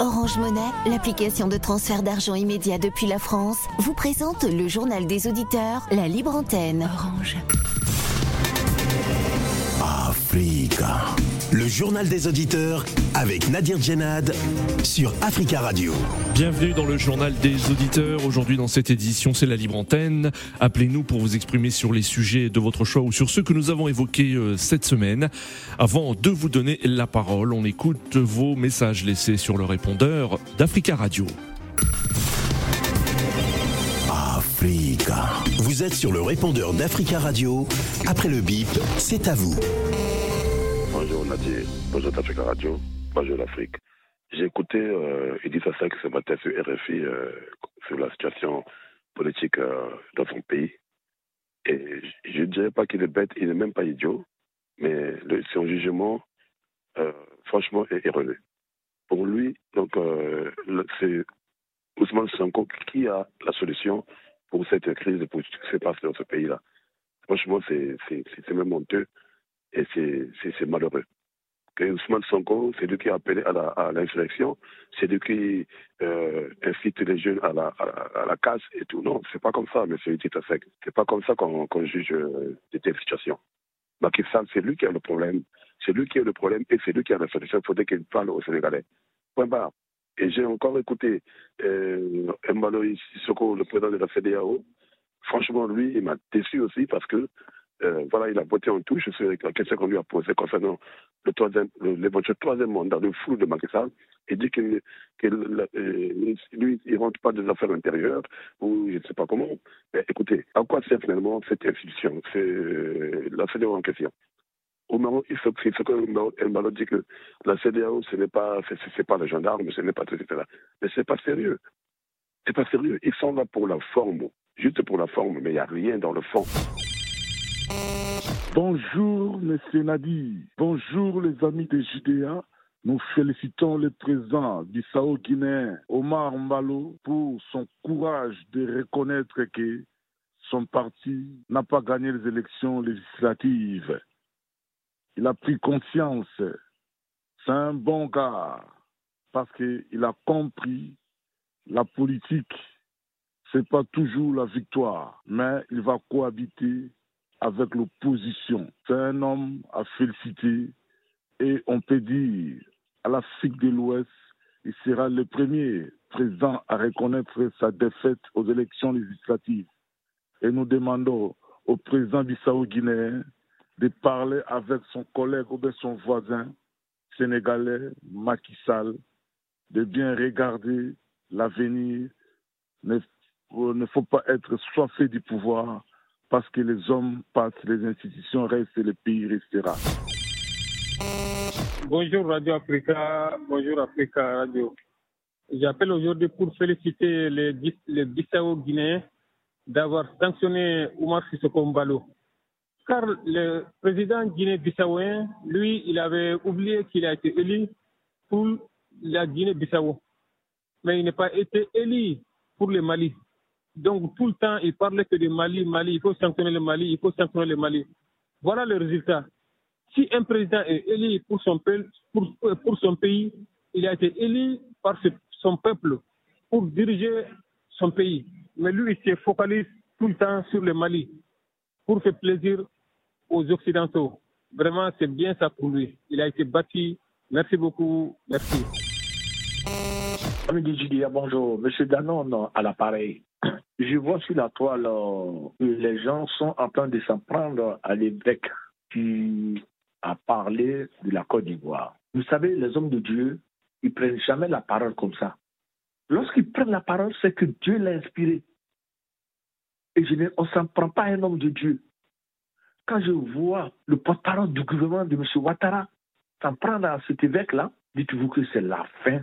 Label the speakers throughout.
Speaker 1: Orange Monnaie, l'application de transfert d'argent immédiat depuis la France, vous présente le journal des auditeurs, la libre antenne. Orange.
Speaker 2: Africa. Le journal des auditeurs avec Nadir Djenad sur Africa Radio.
Speaker 3: Bienvenue dans le journal des auditeurs. Aujourd'hui dans cette édition, c'est la libre antenne. Appelez-nous pour vous exprimer sur les sujets de votre choix ou sur ceux que nous avons évoqués euh, cette semaine. Avant de vous donner la parole, on écoute vos messages laissés sur le répondeur d'Africa Radio.
Speaker 2: Africa. Vous êtes sur le répondeur d'Africa Radio. Après le bip, c'est à vous.
Speaker 4: Bonjour Nadir, bonjour Africa Radio, bonjour l'Afrique. J'ai écouté euh, Edith Assak ce matin sur RFI euh, sur la situation politique euh, dans son pays. Et je ne dirais pas qu'il est bête, il n'est même pas idiot, mais son jugement, euh, franchement, est erroné. Pour lui, donc, c'est Ousmane Sonko qui a la solution pour cette crise politique qui se passe dans ce pays-là. Franchement, c'est même honteux et c'est- malheureux. Que Ousmane Sonko, c'est lui qui a appelé à l'insurrection, c'est lui qui euh, incite les jeunes à la, casse et tout. Non, c'est pas comme ça, monsieur Tita Sek. C'est pas comme ça qu'on juge euh, de telles situations. Macky Sall, c'est lui qui a le problème. C'est lui qui a le problème et c'est lui qui a la solution. Il faudrait qu'il parle aux Sénégalais. Point barre. Et j'ai encore écouté euh, Mbalo le président de la CDAO. Franchement, lui, il m'a déçu aussi parce que euh, voilà, il a voté en touche sur la question qu'on lui a posée concernant le troisième, le- l'éventuel troisième mandat de fou de Macky. Il dit qu'il qu'il, euh, lui, il rentre pas des affaires intérieures ou je ne sais pas comment. Mais écoutez, à quoi sert finalement cette institution? C'est euh, la CDAO en question. Au moment, il faut, il faut que Mbalo dit que la CDAO, ce n'est pas, c'est, c'est pas le gendarme, ce n'est pas tout, etc. Mais c'est pas sérieux. C'est pas sérieux. Ils sont là pour la forme, juste pour la forme, mais il n'y a rien dans le fond.
Speaker 5: Bonjour, Monsieur Nadi. Bonjour, les amis de Judéa. Nous félicitons le président du Sao guinéen, Omar Mbalo, pour son courage de reconnaître que son parti n'a pas gagné les élections législatives. Il a pris conscience. C'est un bon gars parce qu'il a compris la politique. C'est pas toujours la victoire, mais il va cohabiter avec l'opposition. C'est un homme à féliciter et on peut dire à l'Afrique de l'Ouest, il sera le premier président à reconnaître sa défaite aux élections législatives. Et nous demandons au président bissau-guinéen de parler avec son collègue ou bien son voisin sénégalais, Macky Sall, de bien regarder l'avenir. Ne, ne faut pas être soifé du pouvoir, parce que les hommes passent, les institutions restent et le pays restera.
Speaker 6: Bonjour Radio Africa, bonjour Africa Radio. J'appelle aujourd'hui pour féliciter les, Bis- les Bissau-Guinéens d'avoir sanctionné Oumar Sissoko Mbalo. Car le président guinéen-bissauien, lui, il avait oublié qu'il a été élu pour la Guinée-Bissau. Mais il n'a pas été élu pour le Mali. Donc tout le temps, il parlait que de Mali, Mali, il faut sanctionner le Mali, il faut sanctionner le Mali. Voilà le résultat. Si un président est élu pour son, euh, pour son pays, il a été élu par son peuple pour diriger son pays. Mais lui, il se focalise tout le temps sur le Mali pour faire plaisir aux Occidentaux. Vraiment, c'est bien ça pour lui. Il a été bâti. Merci beaucoup. Merci.
Speaker 7: Du bonjour. Monsieur Danon à l'appareil. Je vois sur la toile euh, que les gens sont en train de s'en prendre à l'évêque qui a parlé de la Côte d'Ivoire. Vous savez, les hommes de Dieu, ils prennent jamais la parole comme ça. Lorsqu'ils prennent la parole, c'est que Dieu l'a inspiré. Et je on ne s'en prend pas à un homme de Dieu. Quand je vois le porte-parole du gouvernement de M. Ouattara s'en prendre à cet évêque-là, dites-vous que c'est la fin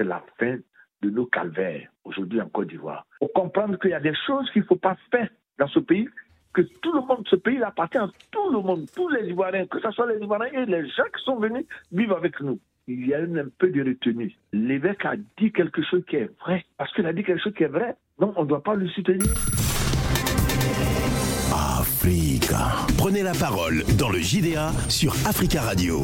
Speaker 7: c'est la fin de nos calvaires aujourd'hui en Côte d'Ivoire. Faut comprendre qu'il y a des choses qu'il ne faut pas faire dans ce pays, que tout le monde, ce pays appartient à tout le monde, tous les Ivoiriens, que ce soit les Ivoiriens et les gens qui sont venus vivre avec nous. Il y a un peu de retenue. L'évêque a dit quelque chose qui est vrai, parce qu'il a dit quelque chose qui est vrai, donc on ne doit pas le soutenir.
Speaker 2: Africa. Prenez la parole dans le JDA sur Africa Radio.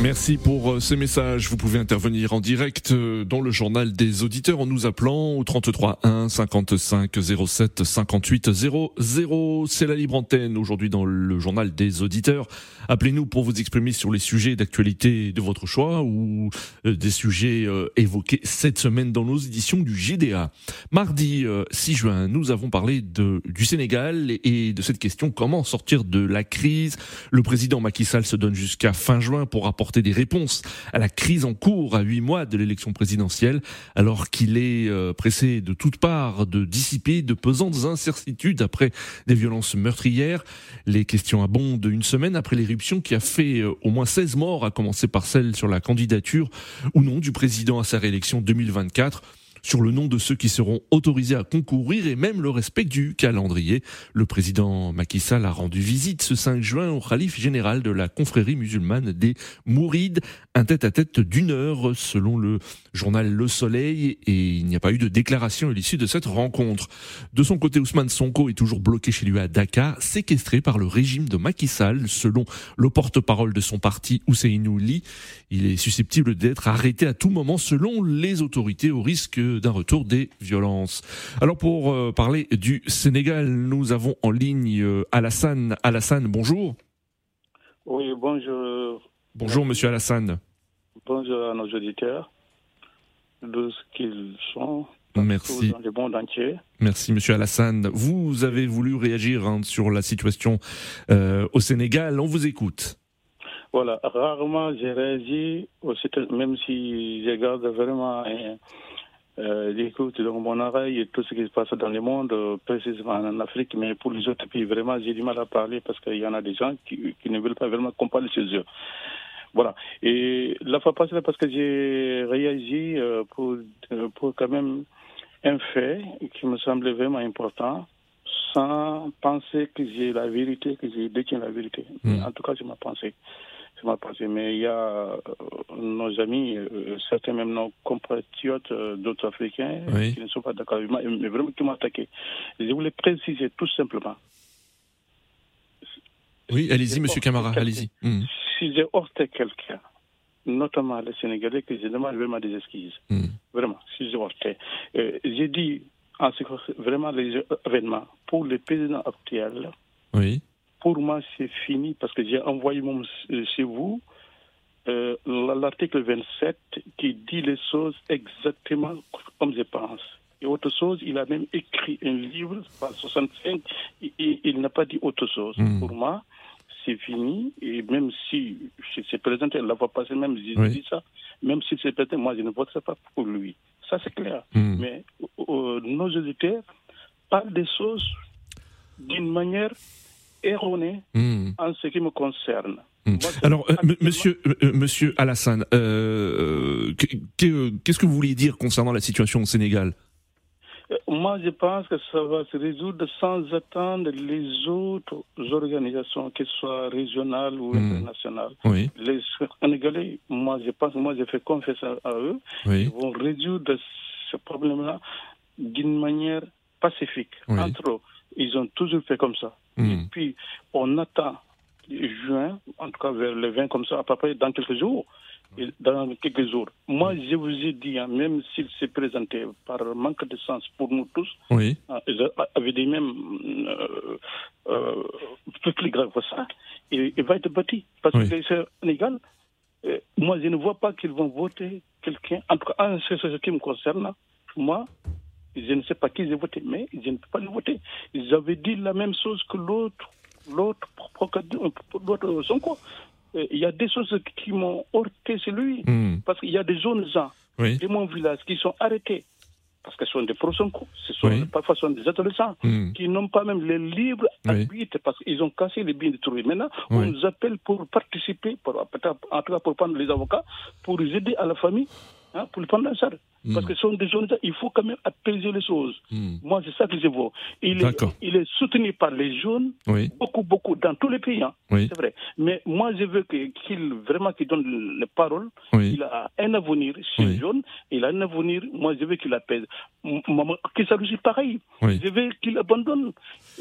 Speaker 3: Merci pour euh, ces messages. Vous pouvez intervenir en direct euh, dans le journal des auditeurs en nous appelant au 33 1 55 07 58 00. C'est la libre antenne aujourd'hui dans le journal des auditeurs. Appelez-nous pour vous exprimer sur les sujets d'actualité de votre choix ou euh, des sujets évoqués cette semaine dans nos éditions du GDA. Mardi 6 juin, nous avons parlé de, du Sénégal et de cette question comment sortir de la crise? Le président Macky Sall se donne jusqu'à fin juin pour apporter des réponses à la crise en cours à huit mois de l'élection présidentielle, alors qu'il est euh, pressé de toutes parts de dissiper de pesantes incertitudes après des violences meurtrières. Les questions abondent une semaine après l'éruption qui a fait euh, au moins 16 morts, à commencer par celle sur la candidature ou non du président à sa réélection 2024 sur le nom de ceux qui seront autorisés à concourir et même le respect du calendrier. Le président Macky Sall a rendu visite ce 5 juin au calife général de la confrérie musulmane des Mourides, un tête-à-tête d'une heure selon le journal Le Soleil et il n'y a pas eu de déclaration à l'issue de cette rencontre. De son côté, Ousmane Sonko est toujours bloqué chez lui à Dakar, séquestré par le régime de Macky Sall selon le porte-parole de son parti Ousseinou Ly. Il est susceptible d'être arrêté à tout moment selon les autorités au risque d'un retour des violences. Alors pour euh, parler du Sénégal, nous avons en ligne euh, Alassane. Alassane, bonjour.
Speaker 8: Oui, bonjour.
Speaker 3: Bonjour, monsieur Alassane.
Speaker 8: Bonjour à nos auditeurs, de ce qu'ils sont.
Speaker 3: Merci.
Speaker 8: Dans le monde entier.
Speaker 3: Merci, Monsieur Alassane. Vous avez voulu réagir hein, sur la situation euh, au Sénégal. On vous écoute.
Speaker 8: Voilà, rarement j'ai réagi, même si je garde vraiment euh, j'écoute dans mon oreille tout ce qui se passe dans le monde, euh, précisément en Afrique, mais pour les autres pays, vraiment, j'ai du mal à parler parce qu'il y en a des gens qui, ne veulent pas vraiment qu'on parle chez eux. Voilà. Et la fois passée, parce que j'ai réagi euh, pour, pour quand même un fait qui me semblait vraiment important, sans penser que j'ai la vérité, que j'ai détient la vérité. Hmm. En tout cas, je m'en pensé mais il y a euh, nos amis, euh, certains même nos compatriotes euh, d'autres Africains qui ne sont pas d'accord avec moi, mais vraiment qui m'ont attaqué. Je voulais préciser tout simplement.
Speaker 3: Oui, allez-y, monsieur Camara, allez-y.
Speaker 8: Hmm. Si j'ai heurté quelqu'un, notamment les Sénégalais, que je demande vraiment des excuses. Hmm. Vraiment, si j'ai heurté. j'ai dit, en ce vraiment les événements, pour le président actuel,
Speaker 3: oui
Speaker 8: pour moi, c'est fini parce que j'ai envoyé mon, euh, chez vous euh, l'article 27 qui dit les choses exactement comme je pense. Et autre chose, il a même écrit un livre, par 65, et, il n'a pas dit autre chose. Hmm. Pour moi, c'est fini. Et même si c'est présenté la fois passée, même j'ai dit ça, même si c'est présenté, moi je ne voterai pas pour lui. Ça c'est clair. Hmm. Mais euh, nos auditeurs parlent des choses d'une manière erroné hmm. en ce qui me concerne.
Speaker 3: Hmm. Alors, euh, monsieur, euh, euh, monsieur Alassane, qu'est-ce que vous vouliez dire concernant la situation au Sénégal?
Speaker 8: Moi, je pense que ça va se résoudre sans attendre les autres organisations, qu'elles soient régionales ou hmm. internationales. Les Sénégalais, moi, je pense, moi, j'ai fait confiance à, eux. Ils vont résoudre ce problème-là d'une manière pacifique. Entre eux, ils ont toujours fait comme ça. Hmm. Et puis, on attend juin, en tout cas vers le 20 comme ça, à peu près dans quelques jours. dans quelques jours. Moi, je vous ai dit, hein, même s'il s'est présenté par manque de sens pour nous tous,
Speaker 3: oui.
Speaker 8: avec des mêmes euh, euh, plus que ça, il, va être bâti. Parce que c'est Sénégal, euh, moi, je ne vois pas qu'ils vont voter quelqu'un. En tout cas, c'est ce qui me concerne. Moi, je ne sais pas qui j'ai voté, mais je ne peux pas le voter. Ils avaient dit la même chose que l'autre, l'autre, l'autre Sonko. Euh, il y a des choses qui m'ont heurté sur lui, hmm. parce qu'il y a des jeunes gens de mon village qui sont arrêtés parce que ce sont des pro-Sonko, ce sont parfois sont des adolescents hmm. qui n'ont pas même les livres habitués parce qu'ils ont cassé les biens de trouver. Maintenant, on nous appelle pour participer, pour, en tout cas pour prendre les avocats, pour aider à la famille, hein, pour prendre un charge.
Speaker 3: Hmm.
Speaker 8: Parce que ce sont des jeunes, il faut quand même apaiser les choses.
Speaker 3: Hmm.
Speaker 8: Moi, c'est ça que je vois. Il est,
Speaker 3: D'accord.
Speaker 8: il est soutenu par les jeunes,
Speaker 3: Oui,
Speaker 8: beaucoup, beaucoup, dans tous les pays. hein.
Speaker 3: oui,
Speaker 8: C'est vrai. Mais moi, je veux qu'il vraiment qu'il donne les paroles.
Speaker 3: oui.
Speaker 8: Il a un avenir chez les jeunes. Il a un avenir. Moi, je veux qu'il apaise. Maman, que ça aussi pareil. Je veux qu'il abandonne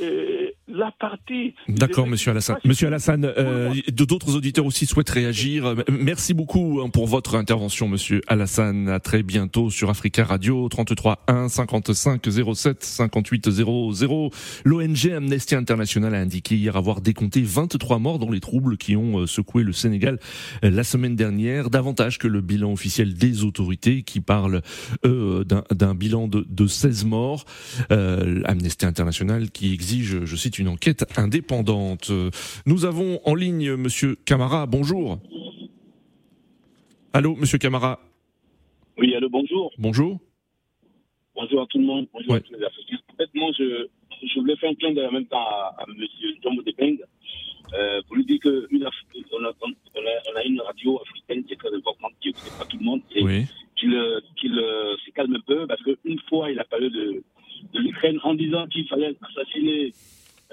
Speaker 8: euh, la partie.
Speaker 3: D'accord, Monsieur Alassane. Monsieur Alassane, euh, d'autres auditeurs aussi souhaitent réagir. Merci beaucoup hein, pour votre intervention, Monsieur Alassane. À très bientôt sur Africa Radio 33 1 55 07 58 00. L'ONG Amnesty International a indiqué hier avoir décompté 23 morts dans les troubles qui ont euh, secoué le Sénégal euh, la semaine dernière, davantage que le bilan officiel des autorités qui parlent eux, d'un bilan de, de 16 morts. Euh, Amnesty International qui exige, je cite, une enquête indépendante. Euh, Nous avons en ligne Monsieur Camara. Bonjour. Allô, Monsieur Camara.
Speaker 9: Oui, allô, bonjour.
Speaker 3: Bonjour.
Speaker 9: Bonjour à tout le monde. Bonjour
Speaker 3: Ouais.
Speaker 9: à tous les Africains. En fait, moi, je, je voulais faire un clin d'œil en même temps à, à M. John Depeng euh, pour lui dire qu'on a, on a, une radio africaine qui est très importante, qui pas tout le monde, et
Speaker 3: Oui.
Speaker 9: qu'il se calme un peu parce qu'une fois, il a parlé de, de l'Ukraine en disant qu'il fallait assassiner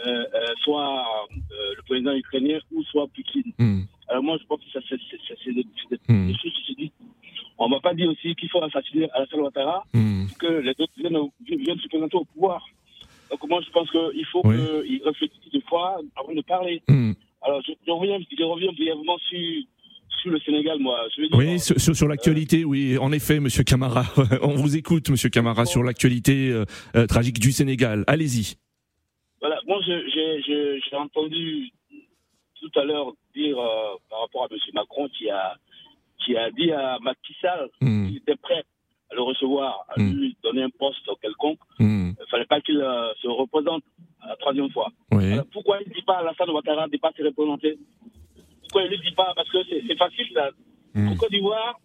Speaker 9: euh, euh, soit euh, le président ukrainien ou soit Poutine.
Speaker 3: Hmm.
Speaker 9: Alors moi, je pense que ça, c'est des, c'est des- choses. On ne va pas dire aussi qu'il faut assassiner Alassane Ouattara
Speaker 3: Hmm.
Speaker 9: que les autres viennent, viennent se présenter au pouvoir. Donc moi, je pense qu'il faut
Speaker 3: Oui.
Speaker 9: qu'ils réfléchissent deux fois avant de parler.
Speaker 3: Hmm.
Speaker 9: Alors, je, je reviens, je reviens brièvement sur, sur le Sénégal, moi. Je veux dire,
Speaker 3: Oui, sur, sur, l'actualité, oui, en effet, Monsieur Camara. On vous écoute, Monsieur Camara, sur l'actualité euh, euh, tragique du Sénégal. Allez-y.
Speaker 9: Voilà, moi, j'ai entendu tout à l'heure dire euh, par rapport à M. Macron qui a, qui a dit à Macky Sall
Speaker 3: Hmm.
Speaker 9: qu'il était prêt à le recevoir, à
Speaker 3: Mm.
Speaker 9: lui donner un poste quelconque.
Speaker 3: Hmm.
Speaker 9: Il ne fallait pas qu'il euh, se représente la troisième fois.
Speaker 3: Oui.
Speaker 9: Alors, pourquoi il ne dit pas à Alassane Ouattara de ne pas se représenter? Pourquoi il ne le dit pas? Parce que c'est facile, là.
Speaker 3: Hmm.
Speaker 9: En Côte d'Ivoire,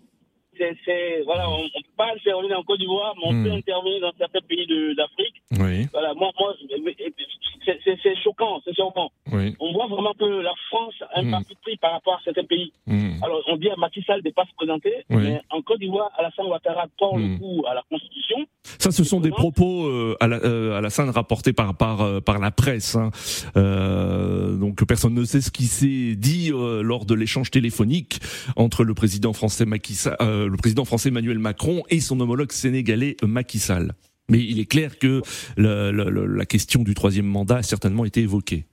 Speaker 9: c'est- voilà, on ne peut pas intervenir en Côte d'Ivoire, mais on
Speaker 3: Mm.
Speaker 9: peut intervenir dans certains pays de- d'Afrique.
Speaker 3: Oui.
Speaker 9: Voilà, moi, moi c'est- choquant, c'est choquant.
Speaker 3: Oui.
Speaker 9: On voit vraiment que la France a un
Speaker 3: Mm.
Speaker 9: parti pris par rapport à certains pays.
Speaker 3: Hmm.
Speaker 9: Alors, on dit à Macky Sall de ne pas se présenter,
Speaker 3: Oui.
Speaker 9: mais en Côte d'Ivoire, Alassane Ouattara tord le coup à la Constitution.
Speaker 3: Ça, ce sont des propos euh, à, la, euh, à la scène rapportés par par euh, par la presse. hein. Euh, donc personne ne sait ce qui s'est dit euh, lors de l'échange téléphonique entre le président français Macky Sall- le président français Emmanuel Macron et son homologue sénégalais Macky Sall. Mais il est clair que la question du troisième mandat a certainement été évoquée.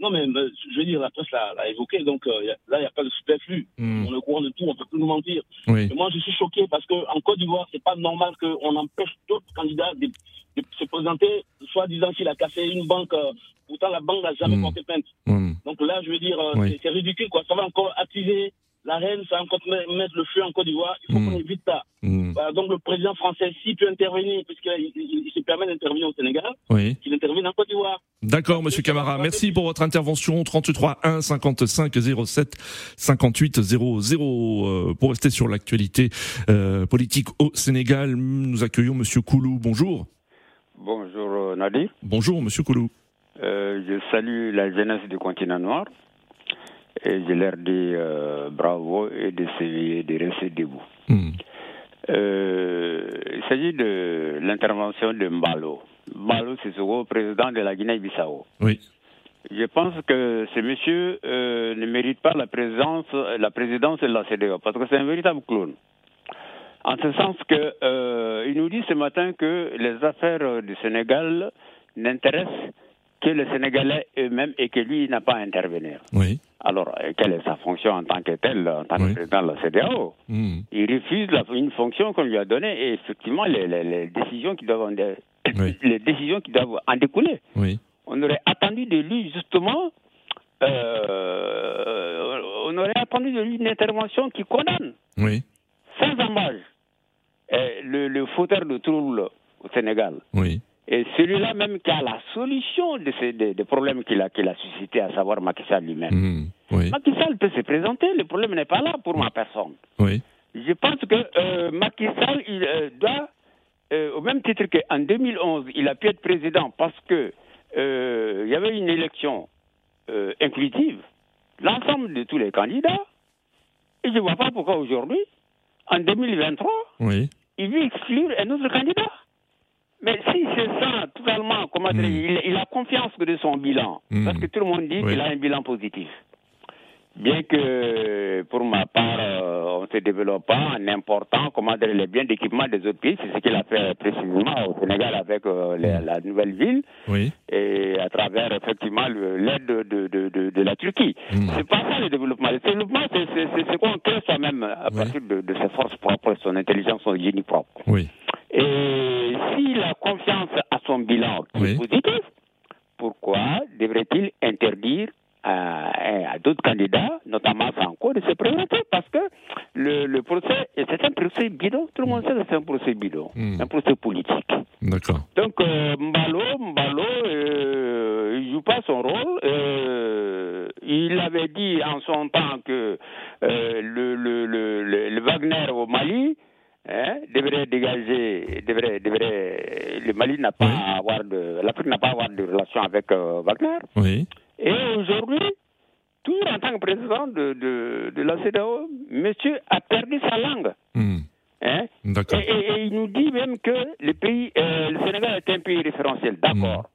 Speaker 9: Non, mais je veux dire, la presse l'a évoqué, donc euh, là, il n'y a pas de superflu.
Speaker 3: Hmm.
Speaker 9: On est au courant de tout, on ne peut plus nous mentir.
Speaker 3: Oui.
Speaker 9: Et moi, je suis choqué parce qu'en Côte d'Ivoire, c'est pas normal qu'on empêche d'autres candidats de, de se présenter, soit disant qu'il a cassé une banque, euh, pourtant la banque n'a jamais
Speaker 3: Mm.
Speaker 9: porté plainte.
Speaker 3: Hmm.
Speaker 9: Donc là, je veux dire, euh,
Speaker 3: Oui.
Speaker 9: c'est ridicule, quoi. Ça va encore attiser la reine, ça va encore me- mettre le feu en Côte d'Ivoire. Il faut
Speaker 3: Mm.
Speaker 9: qu'on évite ça.
Speaker 3: Hmm.
Speaker 9: Voilà, donc le président français, s'il peut intervenir, puisqu'il il, se permet d'intervenir au Sénégal,
Speaker 3: Oui.
Speaker 9: qu'il intervienne en Côte d'Ivoire.
Speaker 3: D'accord, Monsieur Camara. Merci pour votre intervention. 33 1 55 07 58 00. Euh, pour rester sur l'actualité euh, politique au Sénégal, nous accueillons Monsieur Koulou. Bonjour.
Speaker 10: Bonjour euh, Nadir.
Speaker 3: Bonjour, Monsieur Koulou.
Speaker 10: Euh, je salue la jeunesse du continent noir et je leur dis euh, bravo et de s'éveiller, de rester debout.
Speaker 3: Hmm.
Speaker 10: Euh, il s'agit de l'intervention de Mbalo. Mbalo Sissoko, président de la Guinée-Bissau.
Speaker 3: Oui.
Speaker 10: Je pense que ce monsieur euh, ne mérite pas la présidence, la présidence de la CDO parce que c'est un véritable clown. En ce sens que euh, il nous dit ce matin que les affaires du Sénégal n'intéressent que les Sénégalais eux-mêmes et que lui n'a pas à intervenir.
Speaker 3: Oui.
Speaker 10: Alors, euh, quelle est sa fonction en tant que tel, en tant que président de la CDAO
Speaker 3: Hmm.
Speaker 10: Il refuse la- une fonction qu'on lui a donnée et effectivement les, les- les décisions qui doivent en dé-
Speaker 3: Oui.
Speaker 10: les décisions qui doivent en découler.
Speaker 3: Oui.
Speaker 10: On aurait attendu de lui justement, euh, on aurait attendu de lui une intervention qui condamne sans embâche le, le fauteur de trouble au Sénégal.
Speaker 3: Oui.
Speaker 10: Et celui-là même qui a la solution de ces des, des problèmes qu'il a, qu'il a suscité, à savoir Macky Sall lui-même.
Speaker 3: Oui.
Speaker 10: Macky Sall peut se présenter, le problème n'est pas là pour ma personne.
Speaker 3: Oui.
Speaker 10: Je pense que euh, Macky Sall, il euh, doit, euh, au même titre qu'en 2011, il a pu être président parce que il y avait une élection inclusive, l'ensemble de tous les candidats. Et je ne vois pas pourquoi aujourd'hui, en 2023,
Speaker 3: Oui.
Speaker 10: il veut exclure un autre candidat. Mais si c'est ça, totalement, comment dire, il, il a confiance de son bilan.
Speaker 3: Mm.
Speaker 10: Parce que tout le monde dit
Speaker 3: Oui.
Speaker 10: qu'il a un bilan positif. Bien que, pour ma part, euh, on ne se développe pas en important comment dire, les biens d'équipement des autres pays. C'est ce qu'il a fait précisément au Sénégal avec euh, les- la nouvelle ville
Speaker 3: Oui.
Speaker 10: et à travers effectivement l'aide de, de, de, de- de la Turquie. C'est pas ça le développement. Le développement, c'est c'est- c'est ce qu'on crée soi-même à partir de, de ses forces propres, son intelligence, son génie propre.
Speaker 3: Oui.
Speaker 10: Et s'il a confiance à son bilan qui
Speaker 3: Oui.
Speaker 10: est positif, pourquoi devrait-il interdire à, à d'autres candidats, notamment Franco, de se présenter? Parce que le, le procès, c'est un procès bidon, tout le monde sait que c'est un procès bidon,
Speaker 3: Mm.
Speaker 10: un procès politique.
Speaker 3: D'accord.
Speaker 10: Donc euh, Mbalo, Mbalo, euh, il joue pas son rôle. Euh, il avait dit en son temps que euh, le Wagner au Mali hein, devrait dégager, devrait, devrait, le Mali n'a pas à avoir de, l'Afrique n'a pas à avoir de relation avec euh, Wagner.
Speaker 3: Oui.
Speaker 10: Et aujourd'hui, toujours en tant que président de, de, de la CEDEAO, monsieur a perdu sa langue.
Speaker 3: Hmm.
Speaker 10: Hein?
Speaker 3: D'accord.
Speaker 10: Et, et- et il nous dit même que le pays, euh, le Sénégal est un pays référentiel, d'accord.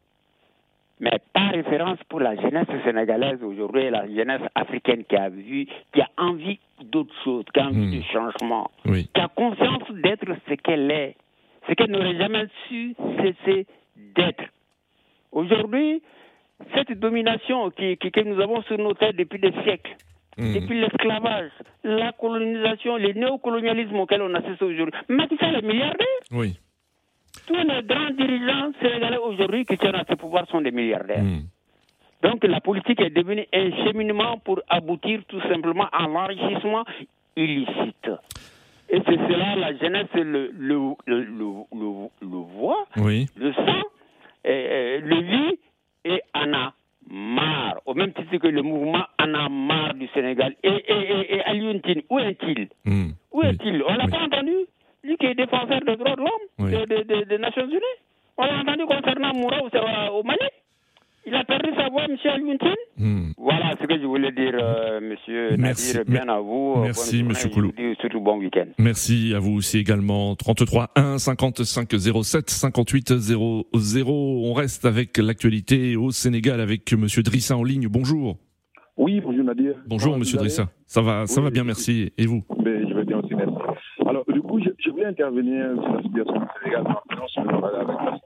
Speaker 10: Mais pas référence pour la jeunesse sénégalaise aujourd'hui, la jeunesse africaine qui a vu, qui a envie d'autre chose, qui a envie
Speaker 3: Mm.
Speaker 10: de changement,
Speaker 3: Oui.
Speaker 10: qui a conscience d'être ce qu'elle est, ce qu'elle n'aurait jamais su cesser d'être. Aujourd'hui, cette domination qui, qui- que nous avons sur nos têtes depuis des siècles,
Speaker 3: Hmm.
Speaker 10: depuis l'esclavage, la colonisation, le néocolonialisme auquel on assiste aujourd'hui. Macky Sall est milliardaire.
Speaker 3: Oui.
Speaker 10: Tous les grands dirigeants sénégalais aujourd'hui qui tiennent à ce pouvoir sont des milliardaires.
Speaker 3: Hmm.
Speaker 10: Donc la politique est devenue un cheminement pour aboutir tout simplement à l'enrichissement illicite. Et c'est cela, la jeunesse le, le, le, le, le- le voit,
Speaker 3: Oui.
Speaker 10: le sent, et, et le vit et en a marre. Au même titre que le mouvement en a marre du Sénégal. Et, et, et, et où est-il?
Speaker 3: Hmm.
Speaker 10: Où est-il? On l'a pas entendu? Lui qui est défenseur des droits de l'homme?
Speaker 3: Oui.
Speaker 10: des de, de- des Nations Unies. On l'a entendu concernant Moura au, au- Mali. Il a perdu sa voix, M. Alioune Tine.
Speaker 3: Hmm.
Speaker 10: Voilà ce que je voulais dire, euh, monsieur
Speaker 3: Merci.
Speaker 10: Nadir. Bien à vous.
Speaker 3: Merci,
Speaker 10: Bonne
Speaker 3: monsieur
Speaker 10: journée,
Speaker 3: Koulou.
Speaker 10: Surtout bon week-end.
Speaker 3: Merci à vous aussi également. 33 1 55 07 58 00. On reste avec l'actualité au Sénégal avec Monsieur Drissa en ligne. Bonjour.
Speaker 11: Oui, bonjour Nadir.
Speaker 3: Bonjour
Speaker 11: Comment
Speaker 3: Monsieur Drissa. Ça va, ça
Speaker 11: Oui,
Speaker 3: va bien, merci. Et vous
Speaker 11: Ben, Je vais bien aussi, merci. Alors, du intervenir sur la situation du Sénégal, maintenant sur le avec la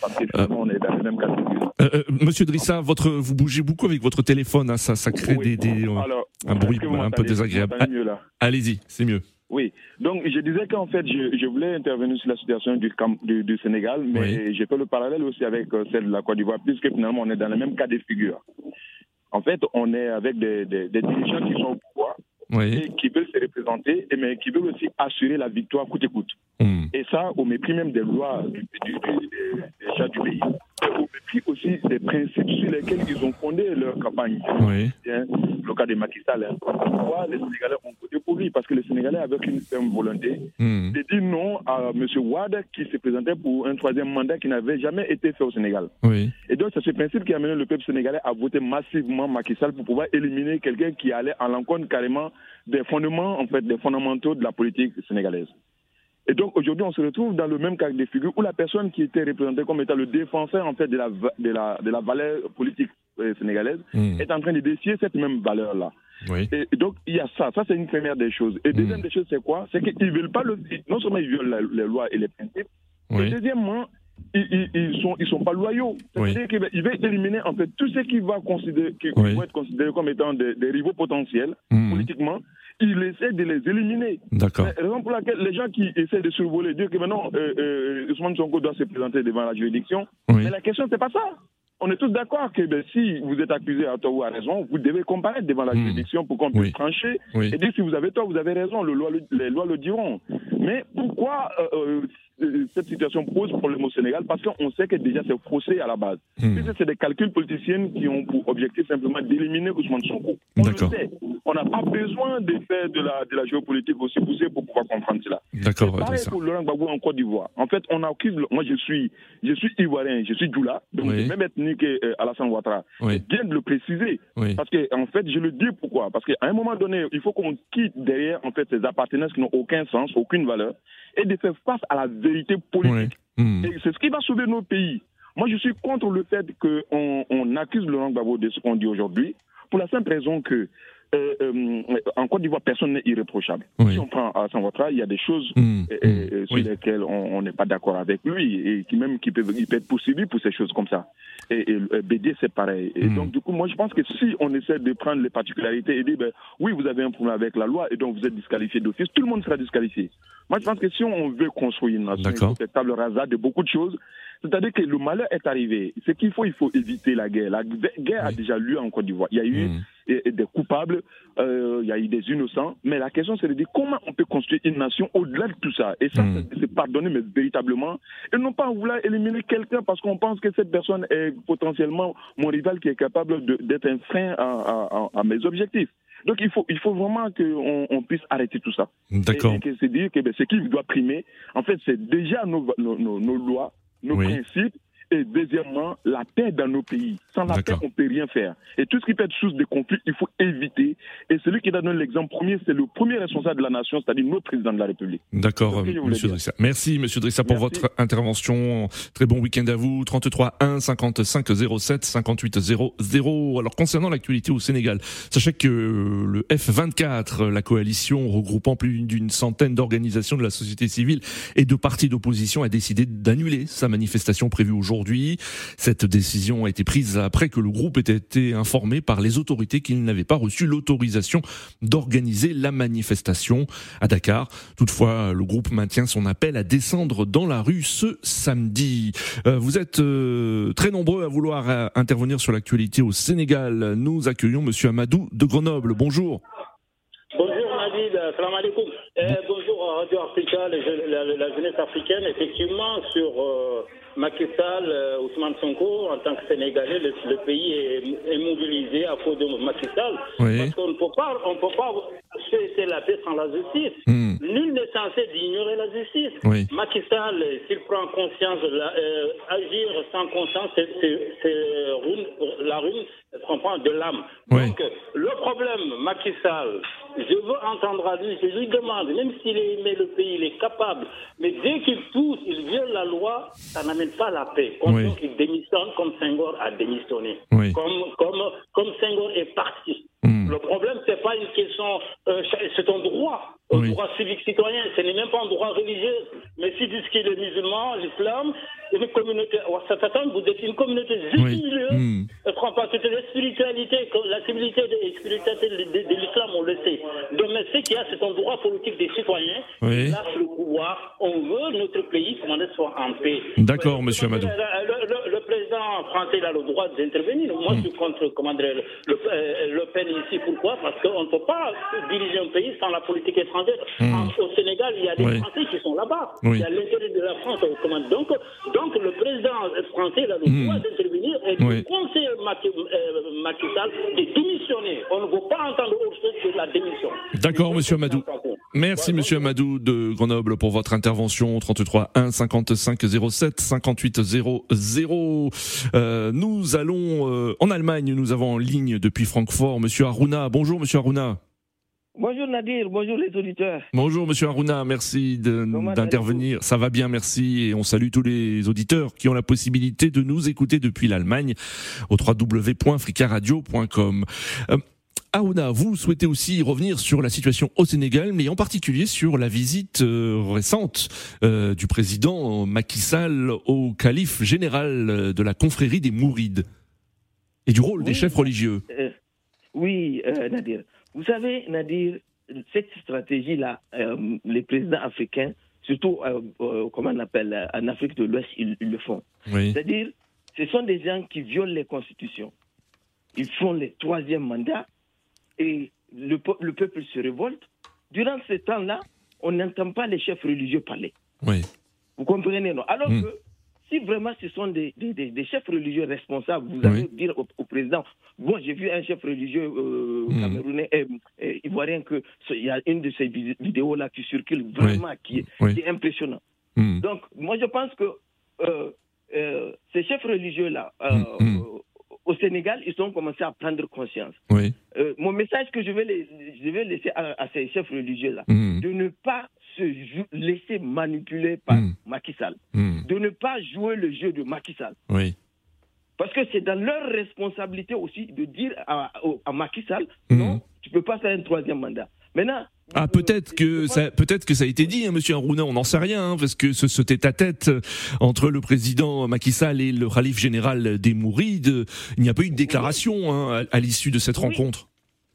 Speaker 11: parce que finalement, on est dans le même figure.
Speaker 3: Euh, euh, Monsieur Drissa, votre, vous bougez beaucoup avec votre téléphone, hein, ça, ça crée
Speaker 11: Oui.
Speaker 3: des, des- euh,
Speaker 11: Alors,
Speaker 3: un bruit un peu désagréable. Ah, Allez-y, c'est mieux.
Speaker 11: Oui, donc je disais qu'en fait, je, je voulais intervenir sur la situation du, Cam- du, du Sénégal, mais j'ai fait le parallèle aussi avec euh, celle de la Côte d'Ivoire, puisque finalement, on est dans le même cas de figure. En fait, on est avec des, des, des dirigeants qui sont au pouvoir
Speaker 3: Oui.
Speaker 11: et qui veulent se représenter, et mais qui veulent aussi assurer la victoire coûte coûte.
Speaker 3: Hmm.
Speaker 11: Et ça, au mépris même des lois du, du- du- des, des gens du pays. Au mépris aussi des principes sur lesquels ils ont fondé leur campagne.
Speaker 3: Oui.
Speaker 11: Le cas de Macky Sall. Hein. Pourquoi les Sénégalais ont voté pour lui? Parce que les Sénégalais avaient une ferme volonté
Speaker 3: Hmm.
Speaker 11: de dire non à M. Ouad qui se présentait pour un troisième mandat qui n'avait jamais été fait au Sénégal.
Speaker 3: Oui.
Speaker 11: Et donc, c'est ce principe qui a mené le peuple sénégalais à voter massivement Macky Sall pour pouvoir éliminer quelqu'un qui allait à l'encontre carrément des fondements, en fait, des fondamentaux de la politique sénégalaise. Et donc, aujourd'hui, on se retrouve dans le même cas de figure où la personne qui était représentée comme étant le défenseur, en fait, de la, de la, de la valeur politique euh, sénégalaise
Speaker 3: Hmm.
Speaker 11: est en train de défier cette même valeur-là.
Speaker 3: Oui.
Speaker 11: Et donc, il y a ça. Ça, c'est une première des choses. Et deuxième des choses, c'est quoi? C'est qu'ils veulent pas le. Non seulement ils violent la- les lois et les principes,
Speaker 3: Oui.
Speaker 11: et deuxièmement, ils, ils, sont, ils sont pas loyaux. C'est-à-dire qu'ils veulent- ils veulent éliminer, en fait, tout ce qui va considérer, qui
Speaker 3: Oui.
Speaker 11: vont être considérés comme étant des, des rivaux potentiels,
Speaker 3: Hmm.
Speaker 11: politiquement. Ils essaient de les éliminer.
Speaker 3: D'accord.
Speaker 11: Raison pour laquelle les gens qui essaient de survoler, dire que maintenant, euh, euh, Ousmane Sonko doit se présenter devant la juridiction.
Speaker 3: Oui.
Speaker 11: Mais la question, c'est pas ça. On est tous d'accord que ben, si vous êtes accusé à tort ou à raison, vous devez comparaître devant la
Speaker 3: Hmm.
Speaker 11: juridiction pour qu'on puisse
Speaker 3: Oui.
Speaker 11: trancher
Speaker 3: Oui.
Speaker 11: et dire si vous avez tort, vous avez raison, le loi, le- les lois le diront. Mais pourquoi euh, euh, cette situation pose problème au Sénégal Parce qu'on sait que déjà c'est faussé à la base. Puisque c'est des calculs politiciens qui ont pour objectif simplement d'éliminer Ousmane Sonko. On le sait. On n'a pas besoin de faire de la, de la géopolitique aussi poussée pour pouvoir comprendre cela.
Speaker 3: D'accord.
Speaker 11: Pareil pour Laurent Gbagbo en Côte d'Ivoire. En fait, on accuse. Moi, je suis, je suis ivoirien, je suis Djoula, donc
Speaker 3: Oui.
Speaker 11: même ethnie que euh, Alassane Ouattara.
Speaker 3: Oui.
Speaker 11: C'est bien de le préciser.
Speaker 3: Oui.
Speaker 11: Parce que, en fait, je le dis pourquoi. Parce qu'à un moment donné, il faut qu'on quitte derrière, en fait, ces appartenances qui n'ont aucun sens, aucune valeur, et de faire face à la vérité politique.
Speaker 3: Hmm.
Speaker 11: Et c'est ce qui va sauver nos pays. Moi, je suis contre le fait qu'on on accuse Laurent Gbagbo de ce qu'on dit aujourd'hui, pour la simple raison que, euh, euh, en Côte d'Ivoire, personne n'est irréprochable.
Speaker 3: Oui.
Speaker 11: Si on prend Alassane Ouattara, il y a des choses
Speaker 3: Hmm.
Speaker 11: euh, euh, sur
Speaker 3: Oui.
Speaker 11: lesquelles on n'est pas d'accord avec lui et qui même qui peut, il peut être poursuivi pour ces choses comme ça. Et, et, BD, c'est pareil. Et
Speaker 3: Hmm.
Speaker 11: donc, du coup, moi, je pense que si on essaie de prendre les particularités et dire, ben, oui, vous avez un problème avec la loi et donc vous êtes disqualifié d'office, tout le monde sera disqualifié. Moi, je pense que si on veut construire une nation, faire table rasa de beaucoup de choses. C'est-à-dire que le malheur est arrivé. Ce qu'il faut, il faut éviter la guerre. La guerre a déjà lieu en Côte d'Ivoire. Il y a eu. Et- et des coupables, euh, il y a eu des innocents. Mais la question, c'est de dire comment on peut construire une nation au-delà de tout ça. Et ça,
Speaker 3: Mm.
Speaker 11: c'est- pardonner, mais véritablement. Et non pas vouloir éliminer quelqu'un parce qu'on pense que cette personne est potentiellement mon rival qui est capable d'être un frein à, à- à- à mes objectifs. Donc il faut, il faut vraiment qu'on on puisse arrêter tout ça.
Speaker 3: D'accord.
Speaker 11: Et, et c'est dire que ben, ce qui doit primer, en fait, c'est déjà nos, nos, nos- nos lois, nos
Speaker 3: Oui.
Speaker 11: principes, et deuxièmement, la paix dans nos pays. Sans la paix, on peut rien faire. Et tout ce qui peut être source de conflit, il faut éviter. Et celui qui donne l'exemple premier, c'est le premier responsable de la nation, c'est-à-dire notre président de la République.
Speaker 3: D'accord,
Speaker 11: voulais
Speaker 3: Monsieur. Drissa. Merci, Monsieur Drissa, pour
Speaker 11: Merci.
Speaker 3: votre intervention. Très bon week-end à vous. 33 1 55 07 58 00. Alors, concernant l'actualité au Sénégal, sachez que le F24, la coalition regroupant plus d'une centaine d'organisations de la société civile et de partis d'opposition, a décidé d'annuler sa manifestation prévue aujourd'hui. Cette décision a été prise après que le groupe ait été informé par les autorités qu'il n'avait pas reçu l'autorisation d'organiser la manifestation à Dakar. Toutefois, le groupe maintient son appel à descendre dans la rue ce samedi. Euh, vous êtes euh, très nombreux à vouloir euh, intervenir sur l'actualité au Sénégal. Nous accueillons Monsieur Amadou de Grenoble. Bonjour.
Speaker 12: Bonjour Nabil, salam alaikum. Radio Africa, la, la jeunesse africaine. Effectivement, sur euh, Macky Sall, euh, Ousmane Sonko, en tant que Sénégalais, le, le pays est, est mobilisé à cause de Macky Sall.
Speaker 3: Oui.
Speaker 12: Parce qu'on ne peut pas, on peut pas cesser la paix sans la justice.
Speaker 3: Hmm.
Speaker 12: Nul n'est censé d'ignorer la justice.
Speaker 3: Oui.
Speaker 12: Macky Sall, s'il prend conscience, la- euh, agir sans conscience, c'est- la ruine comprend, de l'âme.
Speaker 3: Oui.
Speaker 12: Donc, le problème, Macky Sall, je veux entendre à lui, je lui demande, même s'il aimé le pays, il est capable, mais dès qu'il touche, il viole la loi, ça n'amène pas la paix. Comme
Speaker 3: Oui.
Speaker 12: donc, il démissionne comme Senghor a démissionné.
Speaker 3: Oui.
Speaker 12: Comme, comme, comme Senghor est parti.
Speaker 3: Hmm.
Speaker 12: Le problème, c'est pas une question, euh, c'est un droit, un
Speaker 3: Oui.
Speaker 12: droit civique citoyen, ce n'est même pas un droit religieux. Mais s'ils disent qu'il est musulman, l'islam, une communauté, vous êtes une communauté juste
Speaker 3: Oui.
Speaker 12: milieu.
Speaker 3: Hmm.
Speaker 12: Ne prend pas toute la spiritualité, la civilité et la spiritualité de, de- de l'islam, on le sait. Donc, mais ce qu'il y a, c'est un droit politique des citoyens.
Speaker 3: Oui.
Speaker 12: lâche le pouvoir. On veut notre pays, comment soit en paix.
Speaker 3: D'accord, monsieur Amadou.
Speaker 12: Le, le- le- le président français il a le droit d'intervenir. Moi,
Speaker 3: Hmm.
Speaker 12: je suis contre comment le, le, euh, Le Pen ici. Pourquoi? Parce qu'on ne peut pas diriger un pays sans la politique étrangère. En- au Sénégal, il y a des
Speaker 3: Oui.
Speaker 12: Français qui sont là-bas.
Speaker 3: Oui.
Speaker 12: Il y a l'intérêt de la France. Donc, donc, le président français il a le
Speaker 3: Hmm.
Speaker 12: droit d'intervenir et
Speaker 3: Oui.
Speaker 12: de conseiller Macky, euh, Macky Sall de démissionner. On ne veut pas entendre autre chose que la démission.
Speaker 3: D'accord, monsieur Amadou. Merci, monsieur Amadou de Grenoble, pour votre intervention. 33 1 55 07 58 00. Euh, nous allons euh, en Allemagne. Nous avons en ligne depuis Francfort monsieur Aruna. Bonjour, monsieur Aruna.
Speaker 13: Bonjour Nadir, bonjour les auditeurs.
Speaker 3: Bonjour, monsieur Aruna. Merci d'intervenir. Ça va bien, merci. Et on salue tous les auditeurs qui ont la possibilité de nous écouter depuis l'Allemagne au www.fricaradio.com. Euh, Aruna, vous souhaitez aussi revenir sur la situation au Sénégal, mais en particulier sur la visite euh, récente euh, du président Macky Sall au calife général de la confrérie des Mourides et du rôle des chefs religieux.
Speaker 13: Euh, oui, euh, Nadir. Vous savez, Nadir, cette stratégie-là, euh, les présidents africains, surtout, euh, euh, comment on appelle, euh, en Afrique de l'Ouest, ils, ils le font.
Speaker 3: Oui.
Speaker 13: C'est-à-dire, ce sont des gens qui violent les constitutions. Ils font les troisième mandats et le, pe- le peuple se révolte. Durant ce temps-là, on n'entend pas les chefs religieux parler.
Speaker 3: Oui.
Speaker 13: Vous comprenez, non? Alors
Speaker 3: Mm.
Speaker 13: que si vraiment ce sont des, des, des chefs religieux responsables, vous allez dire au, au, président, bon, j'ai vu un chef religieux euh, mmh. camerounais, euh, euh, ivoirien, qu'il y a une de ces vidéos-là qui circule vraiment, oui. qui,
Speaker 3: oui.
Speaker 13: qui, est impressionnant.
Speaker 3: Mmh.
Speaker 13: Donc, moi, je pense que euh, ces chefs religieux-là,
Speaker 3: mmh.
Speaker 13: au Sénégal, ils ont commencé à prendre conscience.
Speaker 3: Oui.
Speaker 13: mon message que je vais, les, je vais laisser à, à ces chefs religieux-là,
Speaker 3: Mmh.
Speaker 13: de ne pas se laisser manipuler par
Speaker 3: Mmh.
Speaker 13: Macky Sall,
Speaker 3: Mmh.
Speaker 13: de ne pas jouer le jeu de Macky Sall.
Speaker 3: Oui.
Speaker 13: Parce que c'est dans leur responsabilité aussi de dire à, à Macky Sall, non, tu peux pas faire un troisième mandat. Maintenant,
Speaker 3: Ah peut-être que ça peut-être que ça a été dit, hein, Monsieur Harouna, on n'en sait rien, hein, parce que ce, ce tête-à-tête entre le président Macky Sall et le Khalif général des Mourides, il n'y a pas eu de déclaration hein, à, à l'issue de cette
Speaker 13: Oui.
Speaker 3: rencontre.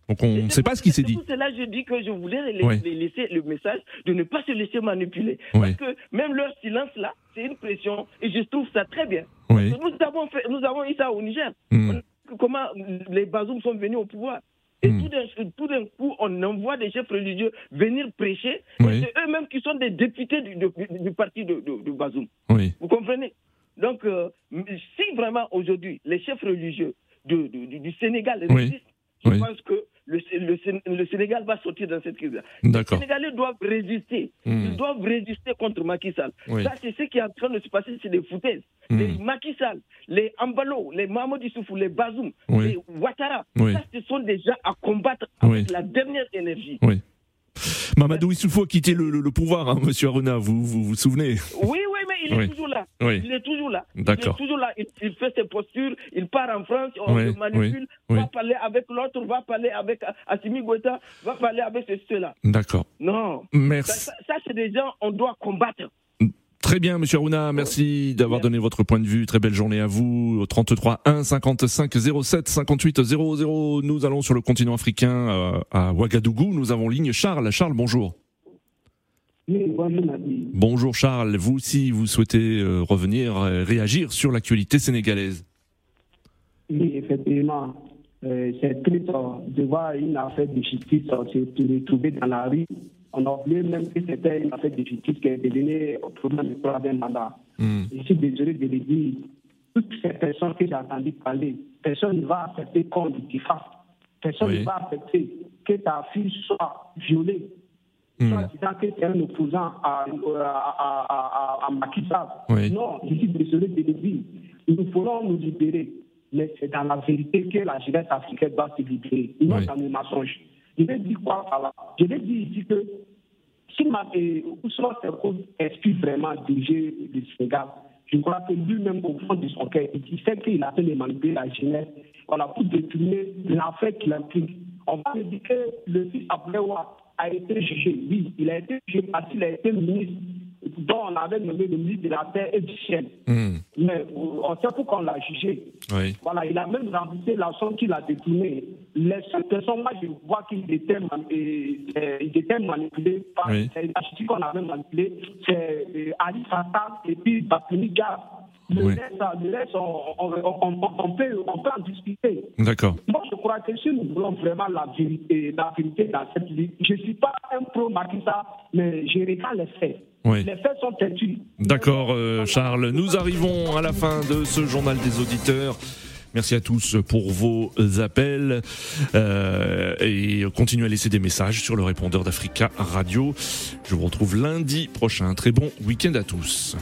Speaker 3: Donc on ne sait pas ce qui s'est dit.
Speaker 13: C'est pour cela que je dis que je voulais les,
Speaker 3: Ouais.
Speaker 13: les laisser le message de ne pas se laisser manipuler.
Speaker 3: Ouais.
Speaker 13: Parce que même leur silence là, c'est une pression et je trouve ça très bien.
Speaker 3: Oui.
Speaker 13: Nous avons, fait, nous avons eu ça au Niger.
Speaker 3: Mm.
Speaker 13: On- comment les Bazoum sont venus au pouvoir. Et
Speaker 3: Mm.
Speaker 13: tout d'un- coup, on envoie des chefs religieux venir prêcher.
Speaker 3: Oui.
Speaker 13: C'est eux-mêmes qui sont des députés du, du- du parti de, de, de Bazoum.
Speaker 3: Oui.
Speaker 13: Vous comprenez? Donc, euh, si vraiment aujourd'hui les chefs religieux de- du, du Sénégal
Speaker 3: Oui.
Speaker 13: résistent, je
Speaker 3: Oui.
Speaker 13: pense que le, le le Sénégal va sortir dans cette crise-là. Les Sénégalais doivent résister.
Speaker 3: Mm.
Speaker 13: Ils doivent résister contre Macky Sall.
Speaker 3: Oui.
Speaker 13: Ça, c'est ce qui est en train de se passer chez les foutaises.
Speaker 3: Mm.
Speaker 13: Les Macky Sall, les Ambalo, les Mahmoud Issoufou, les Bazoum,
Speaker 3: Oui.
Speaker 13: les Ouattara. Ça, ce sont des gens à combattre avec la dernière énergie.
Speaker 3: Mamadou Issoufou a quitté le, le- pouvoir, hein, Monsieur Harouna, vous, vous vous souvenez?
Speaker 13: Oui, oui, il est toujours là.
Speaker 3: Oui.
Speaker 13: Il est toujours là.
Speaker 3: D'accord.
Speaker 13: Il est toujours là. Il, il fait ses postures, il part en France, on le manipule, va parler avec l'autre, va parler avec Assimi Goïta, va parler avec ce, ceux-là.
Speaker 3: D'accord.
Speaker 13: Non.
Speaker 3: Merci.
Speaker 13: Ça, ça- ça, c'est des gens on doit combattre.
Speaker 3: Très bien, Monsieur Harouna, merci d'avoir donné votre point de vue. Très belle journée à vous. Au 33 1 55 07 58 00. Nous allons sur le continent africain euh, à Ouagadougou. Nous avons ligne Charles. Charles, bonjour.
Speaker 14: Bonjour
Speaker 3: Charles. Vous aussi, vous souhaitez euh, revenir euh, réagir sur l'actualité sénégalaise.
Speaker 14: Oui, effectivement, euh, c'est triste euh, de voir une affaire de justice euh, se retrouver dans la rue. On a oublié même que c'était une affaire de justice qui est devenue au problème du troisième mandat.
Speaker 3: Hmm.
Speaker 14: Je suis désolé de le dire. Toutes ces personnes que j'ai entendu parler, personne ne va accepter qu'on le diffame. Personne
Speaker 3: Oui.
Speaker 14: ne va accepter que ta fille soit violée. Que c'est un opposant à, à, à, Macky Sall.
Speaker 3: Oui.
Speaker 14: Non, je suis désolé de le dire. Nous pourrons nous libérer. Mais c'est dans la vérité que la jeunesse africaine doit se libérer, non
Speaker 3: Oui.
Speaker 14: dans le mensonge. Je vais dire quoi par là Je vais dire ici que si ma, euh, Ousmane Sonko explique vraiment diriger le Sénégal, je crois que lui-même, au fond de son cœur, il sait qu'il a fait de manipuler la jeunesse voilà, pour détourner l'affaire qu'il implique. On va me dire que le fils Ablewa a été jugé. Oui, il a été jugé parce qu'il a été ministre dont on avait nommé le ministre de la Terre et du Ciel.
Speaker 3: Hmm.
Speaker 14: Mais euh, on sait pourquoi on l'a jugé.
Speaker 3: Oui.
Speaker 14: Voilà, il a même remboursé la somme qu'il a détournée. Les cette personne, moi, je vois qu'il était, man- euh, euh, était manipulé par
Speaker 3: Oui.
Speaker 14: justice qu'on avait manipulé. C'est euh, Ali Fattah et puis Baptini Gare. Le
Speaker 3: Oui.
Speaker 14: reste, le reste, on, peut, on peut en discuter.
Speaker 3: D'accord.
Speaker 14: Moi, je crois que si nous voulons vraiment la vérité, la vérité dans cette ligue, je ne suis pas un pro Sall, mais je regarde les faits.
Speaker 3: Oui.
Speaker 14: Les faits sont têtus.
Speaker 3: D'accord, euh, Charles. Nous arrivons à la fin de ce journal des auditeurs. Merci à tous pour vos appels euh, et continuez à laisser des messages sur le répondeur d'Africa Radio. Je vous retrouve lundi prochain. Très bon week-end à tous.